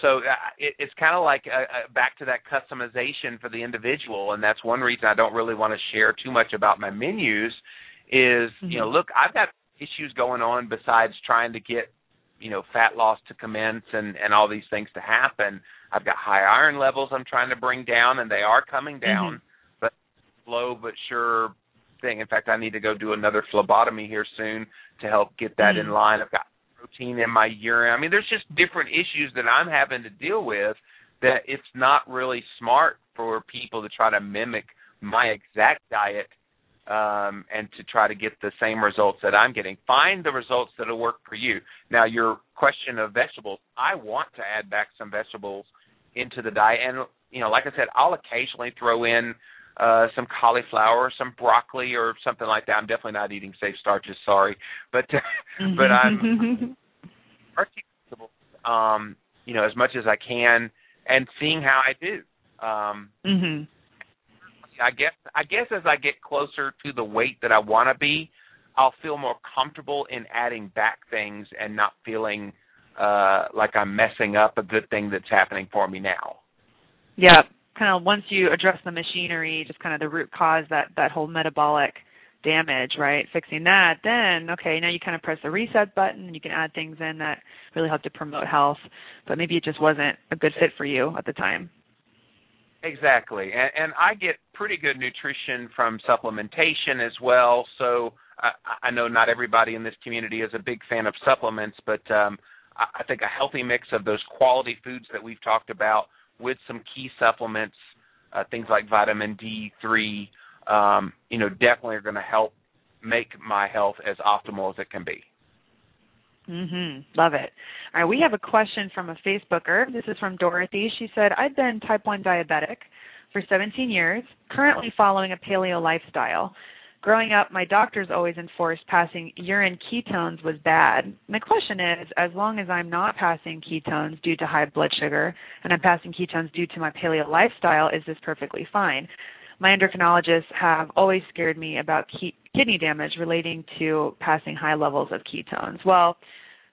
So uh, it, it's kind of like uh, uh, back to that customization for the individual, and that's one reason I don't really want to share too much about my menus. Is you know, look, I've got issues going on besides trying to get you know fat loss to commence and and all these things to happen. I've got high iron levels I'm trying to bring down, and they are coming down, but slow but sure thing. In fact, I need to go do another phlebotomy here soon to help get that in Mm. line. I've got in my urine. I mean, there's just different issues that I'm having to deal with that it's not really smart for people to try to mimic my exact diet um, and to try to get the same results that I'm getting. Find the results that'll work for you. Now, your question of vegetables, I want to add back some vegetables into the diet. And you know, like I said, I'll occasionally throw in uh some cauliflower, some broccoli or something like that. I'm definitely not eating safe starches, sorry. But but I'm um, you know, as much as I can and seeing how I do. Um mhm. I guess I guess as I get closer to the weight that I want to be, I'll feel more comfortable in adding back things and not feeling uh like I'm messing up a good thing that's happening for me now. Yeah, kind of once you address the machinery, just kind of the root cause that that whole metabolic damage, right? Fixing that, then okay, now you kind of press the reset button and you can add things in that really help to promote health, but maybe it just wasn't a good fit for you at the time. Exactly, and, and I get pretty good nutrition from supplementation as well. So I, I know not everybody in this community is a big fan of supplements, but um, I think a healthy mix of those quality foods that we've talked about with some key supplements, uh, things like vitamin D3, um, you know, definitely are going to help make my health as optimal as it can be. Mhm. Love it. All right, we have a question from a Facebooker. This is from Dorothy. She said, "I've been type 1 diabetic for 17 years, currently following a paleo lifestyle. Growing up, my doctors always enforced passing urine ketones was bad. My question is, as long as I'm not passing ketones due to high blood sugar and I'm passing ketones due to my paleo lifestyle, is this perfectly fine? My endocrinologists have always scared me about ki- kidney damage relating to passing high levels of ketones. Well,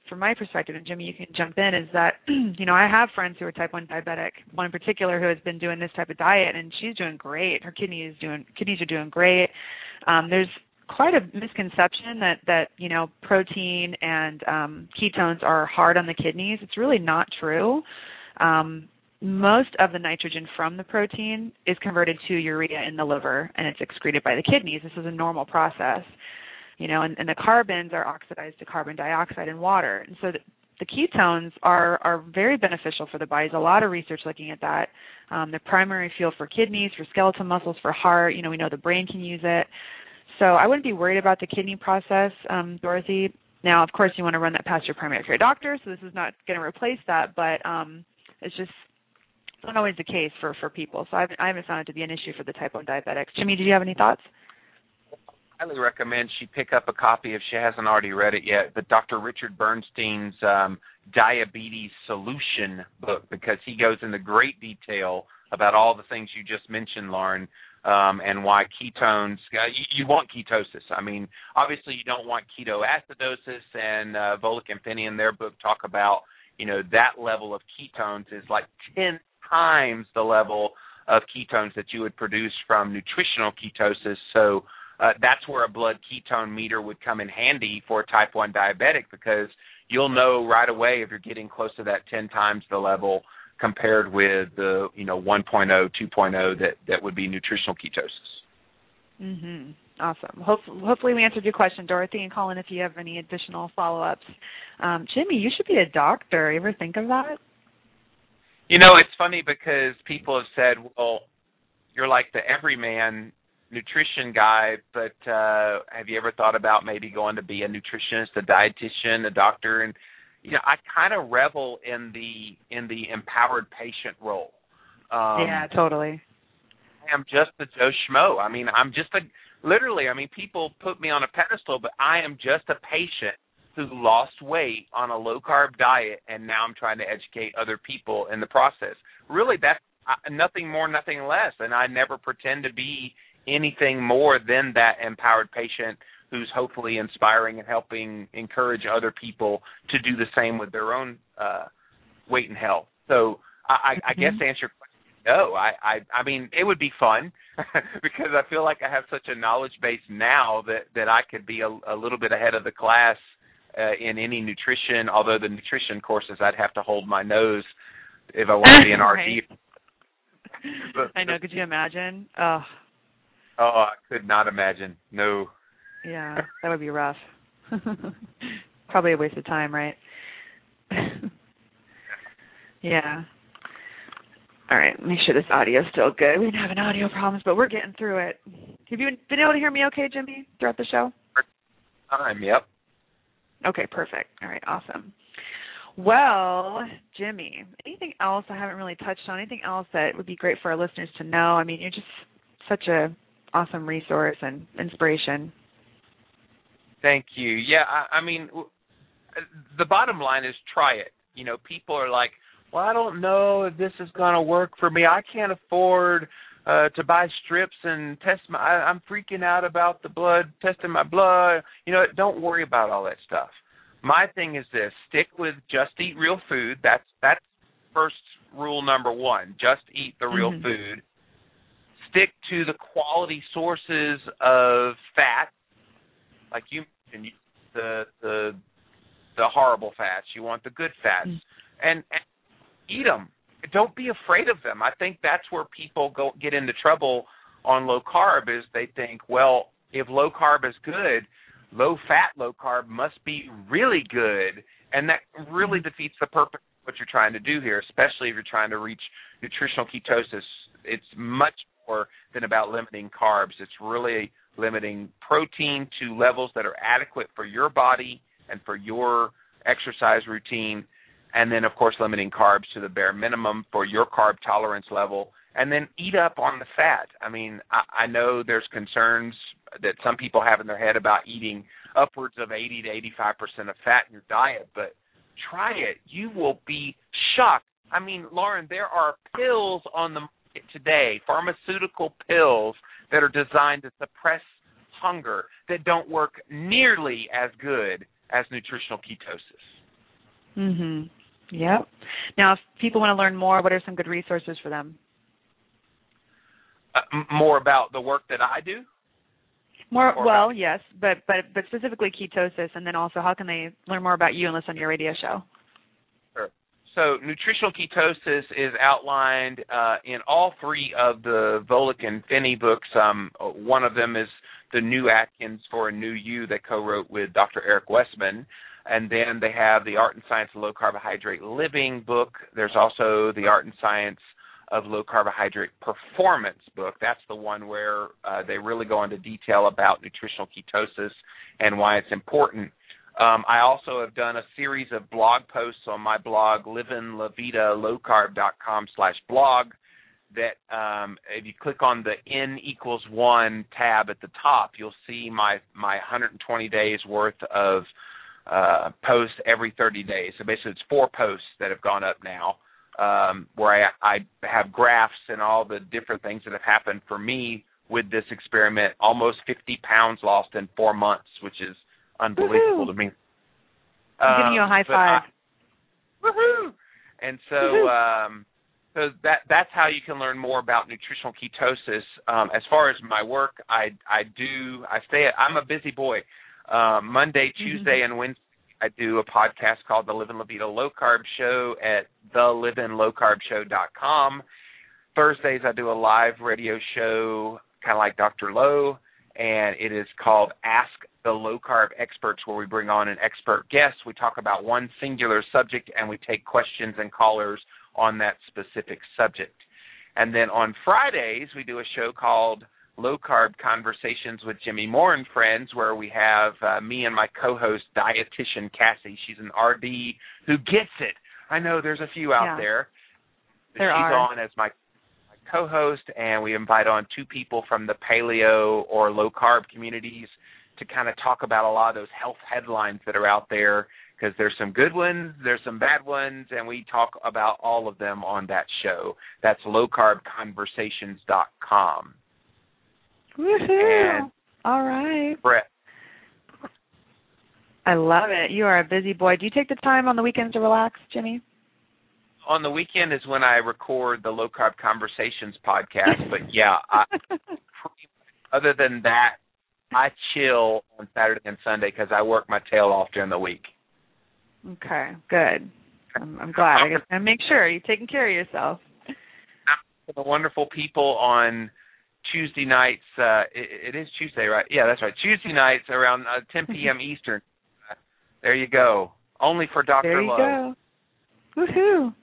from my perspective, and Jimmy, you can jump in, is that you know I have friends who are type one diabetic. One in particular who has been doing this type of diet, and she's doing great. Her kidneys doing kidneys are doing great. Um, there's quite a misconception that that you know protein and um, ketones are hard on the kidneys. It's really not true. Um, most of the nitrogen from the protein is converted to urea in the liver and it's excreted by the kidneys. This is a normal process you know, and, and the carbons are oxidized to carbon dioxide and water. And so the, the ketones are are very beneficial for the body. There's a lot of research looking at that. Um, the primary fuel for kidneys, for skeletal muscles, for heart. You know, we know the brain can use it. So I wouldn't be worried about the kidney process, um, Dorothy. Now, of course, you want to run that past your primary care doctor. So this is not going to replace that, but um, it's just not always the case for for people. So I haven't, I haven't found it to be an issue for the type 1 diabetics. Jimmy, did you have any thoughts? highly recommend she pick up a copy if she hasn't already read it yet. But Dr. Richard Bernstein's um, Diabetes Solution book because he goes into great detail about all the things you just mentioned, Lauren, um, and why ketones. Uh, you, you want ketosis. I mean, obviously you don't want ketoacidosis, and uh, Volek and Phinney in their book talk about you know that level of ketones is like ten times the level of ketones that you would produce from nutritional ketosis. So uh, that's where a blood ketone meter would come in handy for a type 1 diabetic because you'll know right away if you're getting close to that 10 times the level compared with the you know 1.0 2.0 that that would be nutritional ketosis. Mhm awesome. Hopefully, hopefully we answered your question dorothy and colin if you have any additional follow-ups. Um, jimmy you should be a doctor. You ever think of that you know it's funny because people have said well you're like the everyman nutrition guy, but uh have you ever thought about maybe going to be a nutritionist, a dietitian, a doctor and you know, I kind of revel in the in the empowered patient role. Um Yeah, totally. I'm just a Joe Schmo. I mean, I'm just a literally, I mean, people put me on a pedestal, but I am just a patient who lost weight on a low carb diet and now I'm trying to educate other people in the process. Really that's nothing more, nothing less, and I never pretend to be anything more than that empowered patient who's hopefully inspiring and helping encourage other people to do the same with their own uh, weight and health. So I, I guess Mm-hmm. to answer your question, no. I, I I mean it would be fun because I feel like I have such a knowledge base now that that I could be a, a little bit ahead of the class uh, in any nutrition. Although the nutrition courses, I'd have to hold my nose if I want to be an Right. RD. But- I know. Could you imagine? Oh, Oh, I could not imagine. No. yeah, that would be rough. Probably a waste of time, right? yeah. All right, make sure this audio is still good. We've been having audio problems, but we're getting through it. Have you been able to hear me okay, Jimmy, throughout the show? Time. Yep. Okay, perfect. All right, awesome. Well, Jimmy, anything else I haven't really touched on? Anything else that would be great for our listeners to know? I mean, you're just such a awesome resource and inspiration. Thank you. Yeah, I, I mean, the bottom line is try it. You know, people are like, well, I don't know if this is going to work for me. I can't afford uh to buy strips and test my I, I'm freaking out about the blood testing my blood. You know, don't worry about all that stuff. My thing is this, stick with just eat real food. That's that's first rule number 1. Just eat the real Mhm. food. Stick to the quality sources of fat like you mentioned, the the the horrible fats. You want the good fats, Mm. and, and eat them. Don't be afraid of them. I think that's where people go get into trouble on low carb. Is they think, well, if low carb is good, low fat, low carb must be really good, and that really mm-hmm. defeats the purpose of what you're trying to do here. Especially if you're trying to reach nutritional ketosis. It's much more than about limiting carbs. It's really limiting protein to levels that are adequate for your body and for your exercise routine and then of course limiting carbs to the bare minimum for your carb tolerance level and then eat up on the fat i mean i, I know there's concerns that some people have in their head about eating upwards of 80 to 85 percent of fat in your diet but try it you will be shocked i mean lauren there are pills on the market today pharmaceutical pills that are designed to suppress hunger that don't work nearly as good as nutritional ketosis. Mhm. Yep. Now, if people want to learn more, what are some good resources for them? Uh, more about the work that I do. More Or well, yes, but but but specifically ketosis and then also how can they learn more about you and listen to your radio show? Sure. So, nutritional ketosis is outlined uh, in all three of the Volek and Phinney books. Um, one of them is the New Atkins for a New You that co-wrote with Dr. Eric Westman, and then they have the Art and Science of Low Carbohydrate Living book. There's also the Art and Science of Low Carbohydrate Performance book. That's the one where uh, they really go into detail about nutritional ketosis and why it's important. Um, I also have done a series of blog posts on my blog, livinlavidalowcarb.com slash blog, that um, if you click on the N equals one tab at the top, you'll see my, my 120 days worth of uh, posts every 30 days. So basically, it's four posts that have gone up now, um, where I, I have graphs and all the different things that have happened for me with this experiment. Almost 50 pounds lost in four months, which is unbelievable Woohoo. to me. I'm giving you a Um, high five. I- woohoo! And so, Woohoo. um, so that that's how you can learn more about nutritional ketosis. Um, as far as my work, I I do I stay. I'm a busy boy. Um, Monday, Mm-hmm. Tuesday, and Wednesday, I do a podcast called the Livin' La Vida Low Carb Show at thelivinlowcarbshow.com. Thursdays, I do a live radio show, kind of like Dr. Lowe, and it is called Ask the Low Carb Experts, where we bring on an expert guest. We talk about one singular subject, and we take questions and callers on that specific subject. And then on Fridays, we do a show called Low Carb Conversations with Jimmy Moore and Friends, where we have uh, me and my co-host, dietitian Cassie. She's an RD who gets it. I know there's a few out Yeah. there. There she's are. on as my, my co-host, and we invite on two people from the paleo or low carb communities to kind of talk about a lot of those health headlines that are out there because there's some good ones, there's some bad ones, and we talk about all of them on that show. That's lowcarbconversations.com. Woohoo! All right. Brett, I love it. You are a busy boy. Do you take the time on the weekends to relax, Jimmy? on the weekend is when I record the Low Carb Conversations podcast, but yeah, I, other than that, I chill on Saturday and Sunday because I work my tail off during the week. okay, good. I'm, I'm glad. I guess and make sure you're taking care of yourself. the wonderful people on Tuesday nights. Uh, it, it is Tuesday, right? Yeah, that's right. Tuesday nights around uh, 10 p.m. Eastern. Uh, there you go. Only for Dr. There you Lowe. go. Woohoo!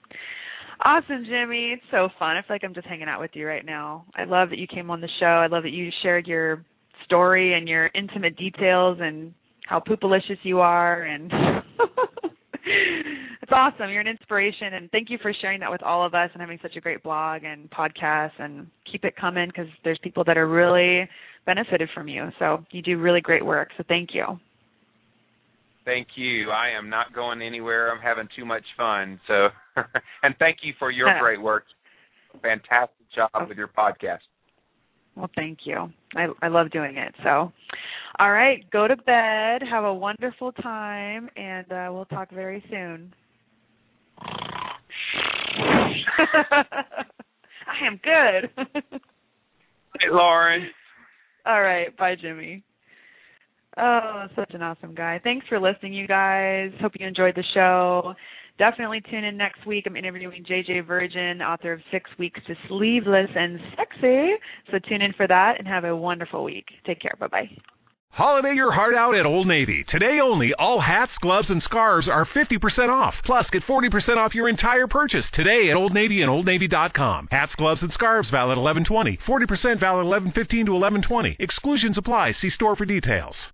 Awesome, Jimmy. It's so fun. I feel like I'm just hanging out with you right now. I love that you came on the show. I love that you shared your story and your intimate details and how poopalicious you are and it's awesome. You're an inspiration, and thank you for sharing that with all of us and having such a great blog and podcast. And keep it coming because there's people that are really benefited from you. So you do really great work. So thank you. Thank you. I am not going anywhere. I'm having too much fun. So, and thank you for your great work. Fantastic job with your podcast. Well, thank you. I I love doing it. So, all right, go to bed. Have a wonderful time, and uh, we'll talk very soon. I am good. hey, Lauren. All right. Bye, Jimmy. Oh, such an awesome guy. Thanks for listening, you guys. Hope you enjoyed the show. Definitely tune in next week. I'm interviewing JJ Virgin, author of Six Weeks to Sleeveless and Sexy. So tune in for that and have a wonderful week. Take care. Bye bye. Holiday your heart out at Old Navy. Today only, all hats, gloves, and scarves are 50% off. Plus, get 40% off your entire purchase today at Old Navy and OldNavy.com. Hats, gloves, and scarves valid 1120. 40% valid 1115 to 1120. Exclusions apply. See store for details.